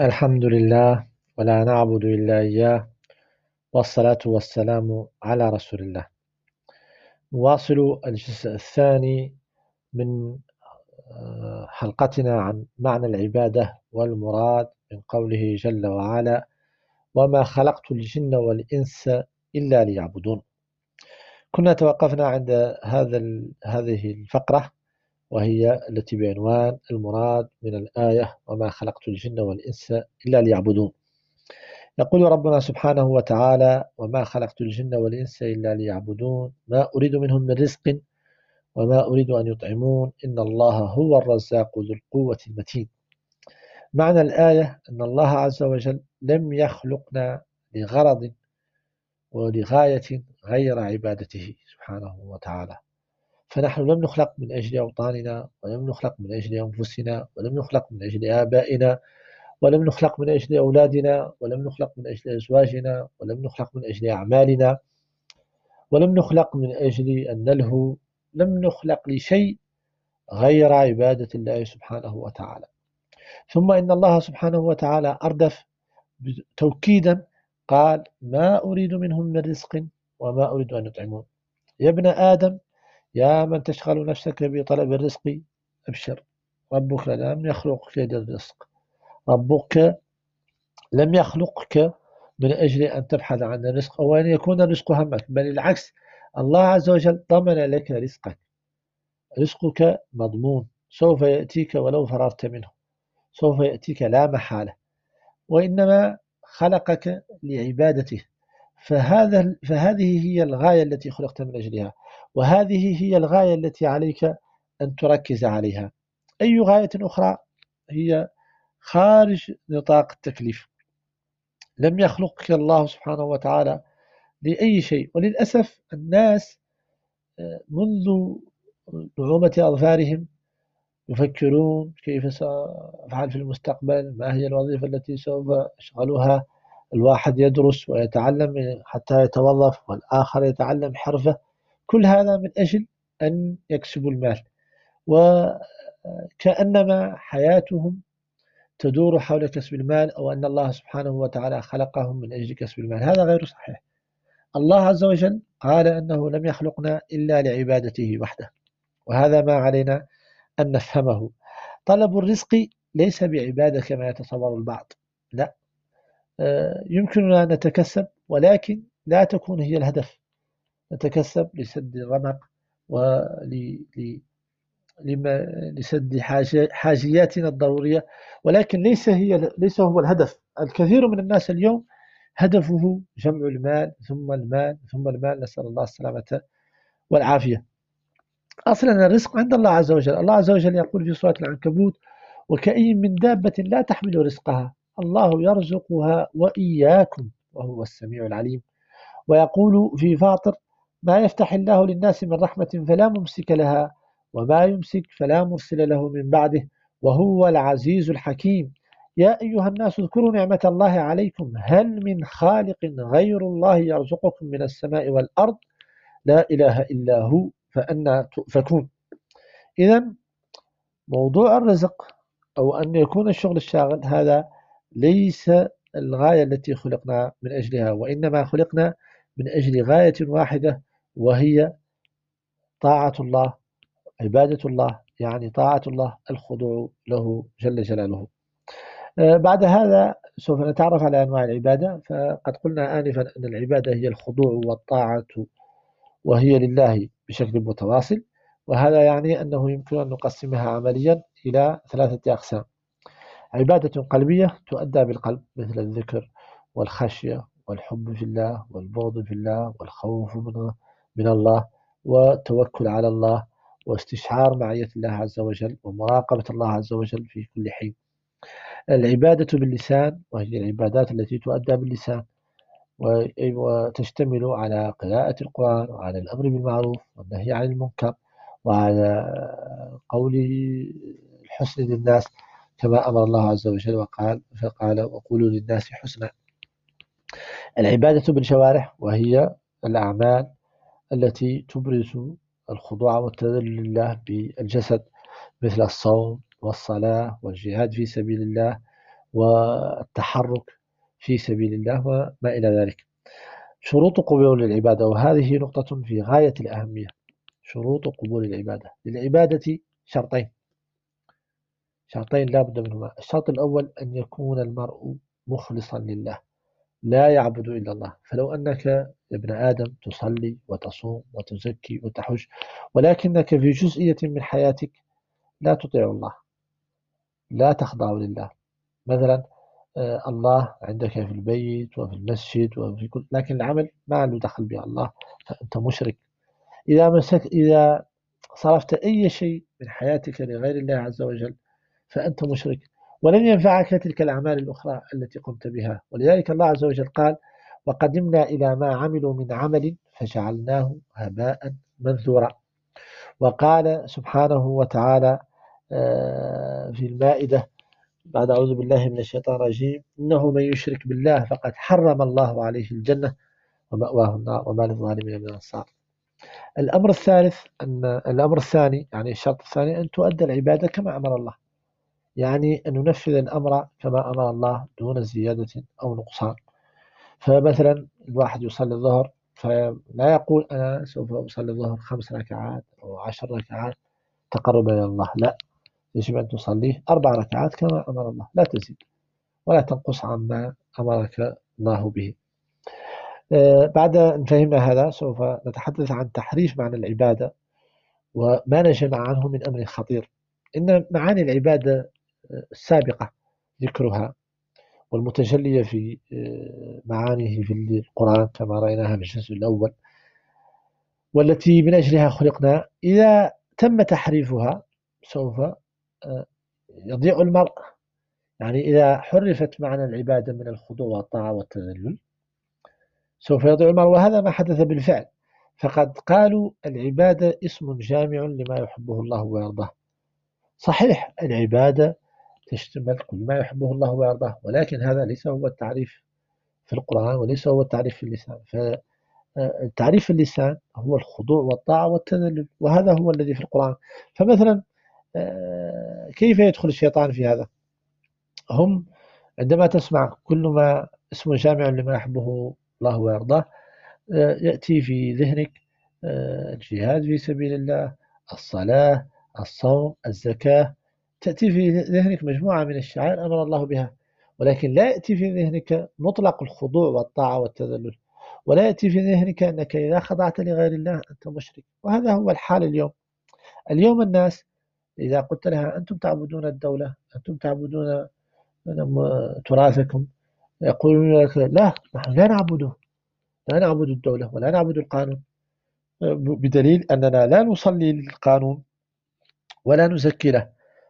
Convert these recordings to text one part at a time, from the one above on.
الحمد لله ولا نعبد إلا إياه والصلاة والسلام على رسول الله. نواصل الجزء الثاني من آه، حلقتنا عن معنى العبادة والمراد من قوله جل وعلا وما خلقت الجن والإنس إلا ليعبدون كنا توقفنا عند هذا هذه الفقرة وهي التي بعنوان المراد من الآية وما خلقت الجن والإنس إلا ليعبدون. يقول ربنا سبحانه وتعالى وما خلقت الجن والإنس إلا ليعبدون. ما أريد منهم من رزق وما أريد أن يطعمون. إن الله هو الرزاق ذو القوة المتين. معنى الآية أن الله عز وجل لم يخلقنا لغرض ولغاية غير عبادته سبحانه وتعالى. فنحن لم نخلق من أجل أوطاننا ولم نخلق من أجل أنفسنا ولم نخلق من أجل آبائنا ولم نخلق من أجل أولادنا ولم نخلق من أجل أزواجنا ولم نخلق من أجل أعمالنا ولم نخلق من أجل أن نلهو لم نخلق لشيء غير عبادة الله سبحانه وتعالى. ثم إن الله سبحانه وتعالى أردف توكيدا قال ما أريد منهم من رزق وما أريد أن يطعمون. يا ابن آدم يا من تشغل نفسك بطلب الرزق أبشر. ربك لم يخلقك للرزق ربك لم يخلقك من أجل أن تبحث عن الرزق أو أن يكون الرزق همك بل العكس. الله عز وجل ضمن لك رزقك. رزقك مضمون. سوف يأتيك ولو فررت منه. سوف يأتيك لا محالة. وإنما خلقك لعبادته. فهذا فهذه هي الغاية التي خلقت من أجلها وهذه هي الغاية التي عليك أن تركز عليها. أي غاية أخرى؟ هي خارج نطاق التكليف. لم يخلقك الله سبحانه وتعالى لأي شيء وللأسف الناس آه، منذ نعومة أظفارهم يفكرون كيف سأفعل في المستقبل ما هي الوظيفة التي سوف أشغلها؟ الواحد يدرس ويتعلم حتى يتوظف والآخر يتعلم حرفة. كل هذا من أجل أن يكسبوا المال. وكأنما حياتهم تدور حول كسب المال أو أن الله سبحانه وتعالى خلقهم من أجل كسب المال. هذا غير صحيح. الله عز وجل قال أنه لم يخلقنا إلا لعبادته وحده. وهذا ما علينا أن نفهمه. طلب الرزق ليس بعبادة كما يتصور البعض. لا. يمكننا أن نتكسب ولكن لا تكون هي الهدف. نتكسب لسد الرمق ولسد حاجياتنا الضرورية ولكن ليس هي ليس هو الهدف. الكثير من الناس اليوم هدفه جمع المال ثم المال ثم المال. نسأل الله السلامة والعافية. أصلا الرزق عند الله عز وجل. الله عز وجل يقول في سورة العنكبوت وكأي من دابة لا تحمل رزقها. الله يرزقها وإياكم وهو السميع العليم. ويقول في فاطر ما يفتح الله للناس من رحمة فلا ممسك لها وما يمسك فلا مرسل له من بعده وهو العزيز الحكيم. يا أيها الناس اذكروا نعمة الله عليكم هل من خالق غير الله يرزقكم من السماء والأرض؟ لا إله إلا هو فأنا تؤفكون. إذا موضوع الرزق أو أن يكون الشغل الشاغل هذا ليس الغاية التي خلقنا من أجلها وإنما خلقنا من أجل غاية واحدة وهي طاعة الله عبادة الله يعني طاعة الله الخضوع له جل جلاله. آه، بعد هذا سوف نتعرف على أنواع العبادة. فقد قلنا آنفا أن العبادة هي الخضوع والطاعة وهي لله بشكل متواصل. وهذا يعني أنه يمكن أن نقسمها عمليا إلى ثلاثة أقسام. عبادة قلبية تؤدى بالقلب مثل الذكر والخشية والحب في الله والبغض في الله والخوف من الله والتوكل على الله واستشعار معية الله عز وجل ومراقبة الله عز وجل في كل حين. العبادة باللسان وهي العبادات التي تؤدى باللسان وتشتمل على قراءة القرآن وعلى الأمر بالمعروف والنهي عن المنكر وعلى قول الحسن للناس كما أمر الله عز وجل وقال فقال وقولوا للناس حسنا. العبادة بالجوارح وهي الأعمال التي تبرز الخضوع والتذلل لله بالجسد مثل الصوم والصلاة والجهاد في سبيل الله والتحرك في سبيل الله وما إلى ذلك. شروط قبول العبادة وهذه نقطة في غاية الأهمية. شروط قبول العبادة. للعبادة شرطين. شرطين لا بد منهما. الشرط الأول أن يكون المرء مخلصا لله لا يعبد إلا الله. فلو أنك يا ابن آدم تصلي وتصوم وتزكي وتحج ولكنك في جزئية من حياتك لا تطيع الله لا تخضع لله. مثلا آه، الله عندك في البيت وفي المسجد وفي كل لكن العمل ما له دخل به الله فأنت مشرك. إذا مسك إذا صرفت أي شيء من حياتك لغير الله عز وجل فأنت مشرك. ولن ينفعك تلك الأعمال الأخرى التي قمت بها. ولذلك الله عز وجل قال وقدمنا إلى ما عملوا من عمل فجعلناه هباء منثورا. وقال سبحانه وتعالى آه، في المائدة بعد أعوذ بالله من الشيطان الرجيم إنه من يشرك بالله فقد حرم الله عليه الجنة ومأواه النار وما للظالمين من أنصار. الأمر الثالث أن الأمر الثاني يعني الشرط الثاني أن تؤدى العبادة كما أمر الله. يعني أن ننفذ الأمر كما أمر الله دون زيادة أو نقصان. فمثلا الواحد يصلي الظهر فلا يقول أنا سوف أصلي الظهر خمس ركعات أو عشر ركعات تقربا إلى الله. لا يجب أن تصليه أربع ركعات كما أمر الله. لا تزيد ولا تنقص عما أمرك الله به. آه، بعد أن فهمنا هذا سوف نتحدث عن تحريف معنى العبادة وما نجمع عنه من أمر خطير. إن معاني العبادة السابقة ذكرها والمتجلية في آه، معانيه في القرآن كما رأيناها في الجزء الأول والتي من أجلها خلقنا. إذا تم تحريفها سوف آه، يضيع المرء. يعني إذا حرفت معنى العبادة من الخضوع والطاعة والتذلل سوف يضيع المرء. وهذا ما حدث بالفعل. فقد قالوا العبادة اسم جامع لما يحبه الله ويرضاه. صحيح العبادة تشتمل كل ما يحبه الله ويرضاه ولكن هذا ليس هو التعريف في القرآن وليس هو التعريف في اللسان. فالتعريف في اللسان هو الخضوع والطاعة والتذلل وهذا هو الذي في القرآن. فمثلا آه، كيف يدخل الشيطان في هذا؟ هم عندما تسمع كل ما اسم جامع لما يحبه الله ويرضاه آه، يأتي في ذهنك آه، الجهاد في سبيل الله الصلاة الصوم الزكاة تأتي في ذهنك مجموعة من الشعائر أمر الله بها ولكن لا يأتي في ذهنك مطلق الخضوع والطاعة والتذلل ولا يأتي في ذهنك أنك إذا خضعت لغير الله أنت مشرك وهذا هو الحال اليوم. اليوم الناس إذا قلت لها أنتم تعبدون الدولة أنتم تعبدون تراثكم يقولون لك لا نحن لا نعبده لا نعبد الدولة ولا نعبد القانون. بدليل أننا لا نصلي للقانون ولا نزكي له.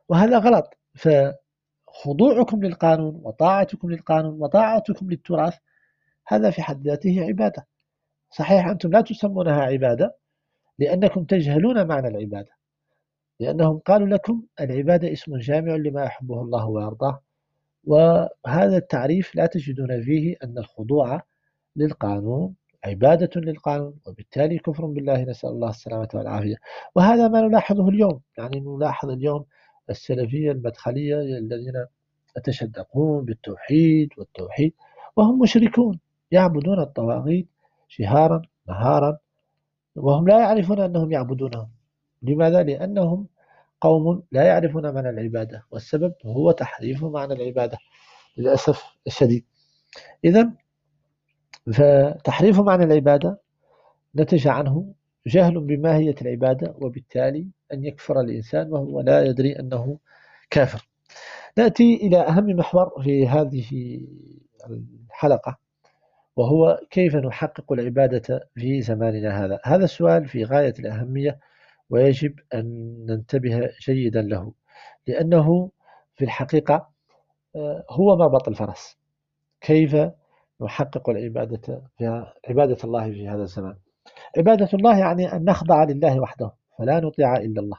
وهذا غلط. فخضوعكم للقانون وطاعتكم للقانون وطاعتكم للتراث هذا في حد ذاته عبادة. صحيح أنتم لا تسمونها عبادة لأنكم تجهلون معنى العبادة. لأنهم قالوا لكم العبادة اسم جامع لما يحبه الله ويرضاه وهذا التعريف لا تجدون فيه أن الخضوع للقانون عبادة للقانون وبالتالي كفر بالله نسأل الله السلامة والعافية. وهذا ما نلاحظه اليوم يعني نلاحظ اليوم السلفية المدخلية الذين يتشدقون بالتوحيد والتوحيد وهم مشركون يعبدون الطواغيت شهارا نهارا وهم لا يعرفون أنهم يعبدونهم لماذا؟ لأنهم قوم لا يعرفون معنى العبادة والسبب هو تحريف معنى العبادة للأسف الشديد إذا فتحريف معنى العبادة نتج عنه جهل بماهية العبادة وبالتالي أن يكفر الإنسان وهو لا يدري أنه كافر. نأتي إلى أهم محور في هذه الحلقة وهو كيف نحقق العبادة في زماننا هذا. هذا السؤال في غاية الأهمية ويجب أن ننتبه جيدا له لأنه في الحقيقة آه، هو مربط الفرس. كيف نحقق العبادة في عبادة الله في هذا الزمان؟ عبادة الله يعني أن نخضع لله وحده فلا نطيع إلا الله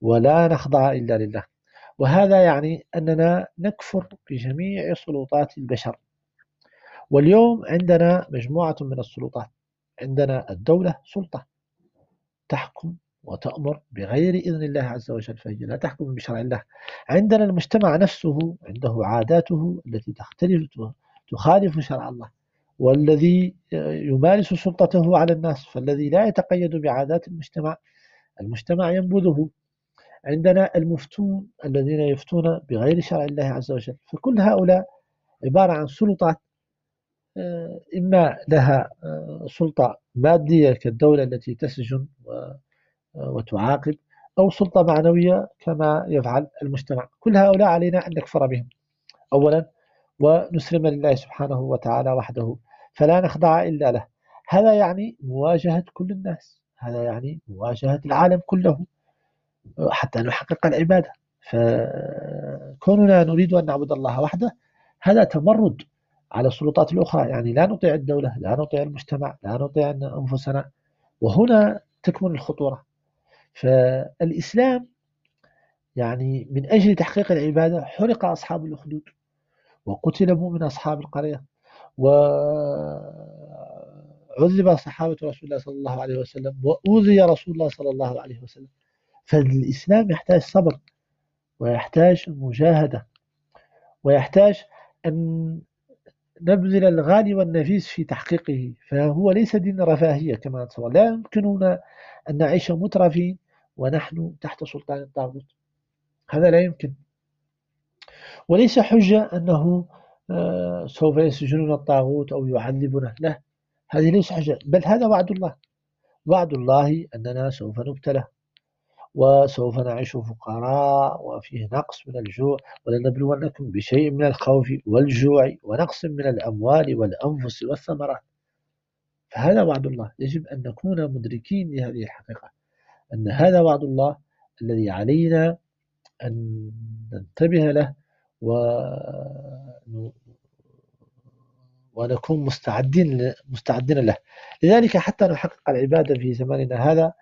ولا نخضع إلا لله. وهذا يعني أننا نكفر بجميع سلطات البشر. واليوم عندنا مجموعة من السلطات. عندنا الدولة سلطة. تحكم وتأمر بغير إذن الله عز وجل فهي لا تحكم بشرع الله. عندنا المجتمع نفسه عنده عاداته التي تختلف تخالف شرع الله. والذي يمارس سلطته على الناس فالذي لا يتقيد بعادات المجتمع المجتمع ينبذه. عندنا المفتون الذين يفتون بغير شرع الله عز وجل. فكل هؤلاء عبارة عن سلطات آه، إما لها آه، سلطة مادية كالدولة التي تسجن وتعاقب أو سلطة معنوية كما يفعل المجتمع. كل هؤلاء علينا أن نكفر بهم. أولا ونسلم لله سبحانه وتعالى وحده. فلا نخضع إلا له. هذا يعني مواجهة كل الناس. هذا يعني مواجهة العالم كله. حتى نحقق العبادة. فكوننا نريد أن نعبد الله وحده هذا تمرد على السلطات الأخرى. يعني لا نطيع الدولة لا نطيع المجتمع لا نطيع أنفسنا. وهنا تكمن الخطورة. فالإسلام يعني من أجل تحقيق العبادة حرق أصحاب الأخدود وقتلوا من أصحاب القرية. وعذب صحابة رسول الله صلى الله عليه وسلم وأوذي رسول الله صلى الله عليه وسلم. فالإسلام يحتاج صبر ويحتاج مجاهدة ويحتاج أن نبذل الغالي والنفيس في تحقيقه. فهو ليس دين رفاهية كما نتصور. لا يمكننا أن نعيش مترفين ونحن تحت سلطان الطاغوت. هذا لا يمكن. وليس حجة أنه سوف يسجنون الطاغوت أو يعذبنا لا هذه ليس حجة بل هذا وعد الله. وعد الله أننا سوف نبتلى وسوف نعيش فقراء وفيه نقص من الجوع ولنبلونكم بشيء من الخوف والجوع ونقص من الأموال والأنفس والثمرات. فهذا وعد الله. يجب أن نكون مدركين لهذه الحقيقة أن هذا وعد الله الذي علينا أن ننتبه له و ونكون مستعدين مستعدين له. لذلك حتى نحقق العبادة في زماننا هذا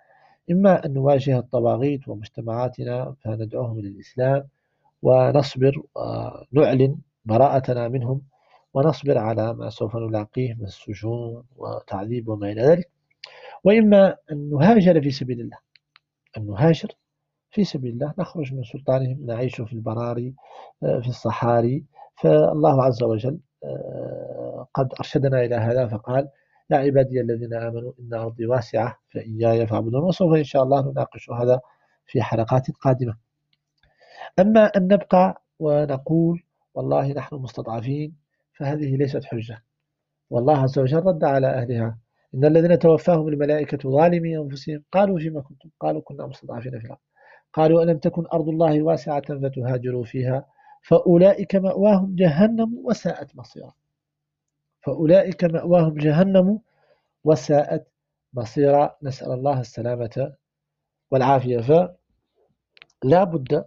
إما أن نواجه الطواغيت ومجتمعاتنا فندعوهم إلى الإسلام ونصبر ونعلن براءتنا منهم ونصبر على ما سوف نلاقيه من السجون وتعذيب وما إلى ذلك. وإما أن نهاجر في سبيل الله. أن نهاجر في سبيل الله نخرج من سلطانهم نعيش في البراري آه، في الصحاري. فالله عز وجل آه، قد أرشدنا إلى هذا فقال يا عبادي الذين آمنوا إن أرضي واسعة فإياي فاعبدون. وسوف إن شاء الله نناقش هذا في حلقات قادمة. أما أن نبقى ونقول والله نحن مستضعفين فهذه ليست حجة. والله عز وجل رد على أهلها إن الذين توفاهم الملائكة ظالمي أنفسهم قالوا فيما كنتم قالوا كنا مستضعفين في الأرض. قالوا ألم تكن أرض الله واسعة فتهاجروا فيها فأولئك مأواهم جهنم وساءت مصيرا فأولئك مأواهم جهنم وساءت مصيرا. نسأل الله السلامة والعافية. فلا بد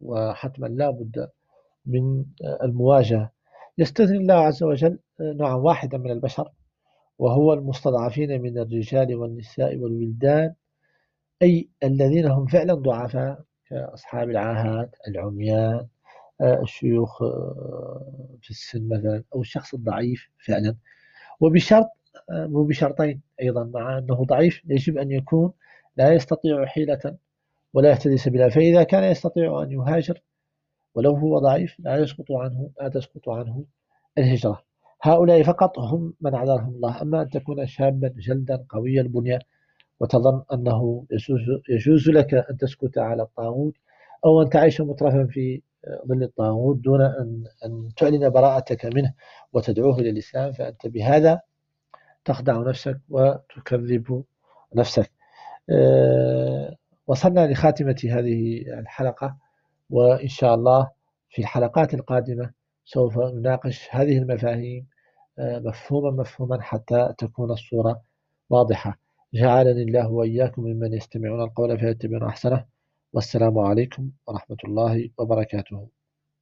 وحتما لا بد من المواجهة. يستثني الله عز وجل نوعا واحدا من البشر وهو المستضعفين من الرجال والنساء والولدان أي الذين هم فعلا ضعفاء كأصحاب العاهات العميان آه، الشيوخ آه، في السن مثلا أو الشخص الضعيف فعلا. وبشرط آه، وبشرطين أيضا مع أنه ضعيف يجب أن يكون لا يستطيع حيلة ولا يهتدي سبيلا فإذا كان يستطيع أن يهاجر ولو هو ضعيف لا يسقط عنه لا تسقط عنه الهجرة. هؤلاء فقط هم من عذرهم الله. أما أن تكون شابا جلدا قوي البنية وتظن أنه يجوز, لك أن تسكت على الطاغوت أو أن تعيش مترفا في ظل الطاغوت دون أن, أن تعلن براءتك منه وتدعوه إلى الإسلام فأنت بهذا تخدع نفسك وتكذب نفسك. أه وصلنا لخاتمة هذه الحلقة وإن شاء الله في الحلقات القادمة سوف نناقش هذه المفاهيم أه مفهوما مفهوما حتى تكون الصورة واضحة. جعلني الله وإياكم ممن يستمعون القول فيتبعون أحسنه. والسلام عليكم ورحمة الله وبركاته.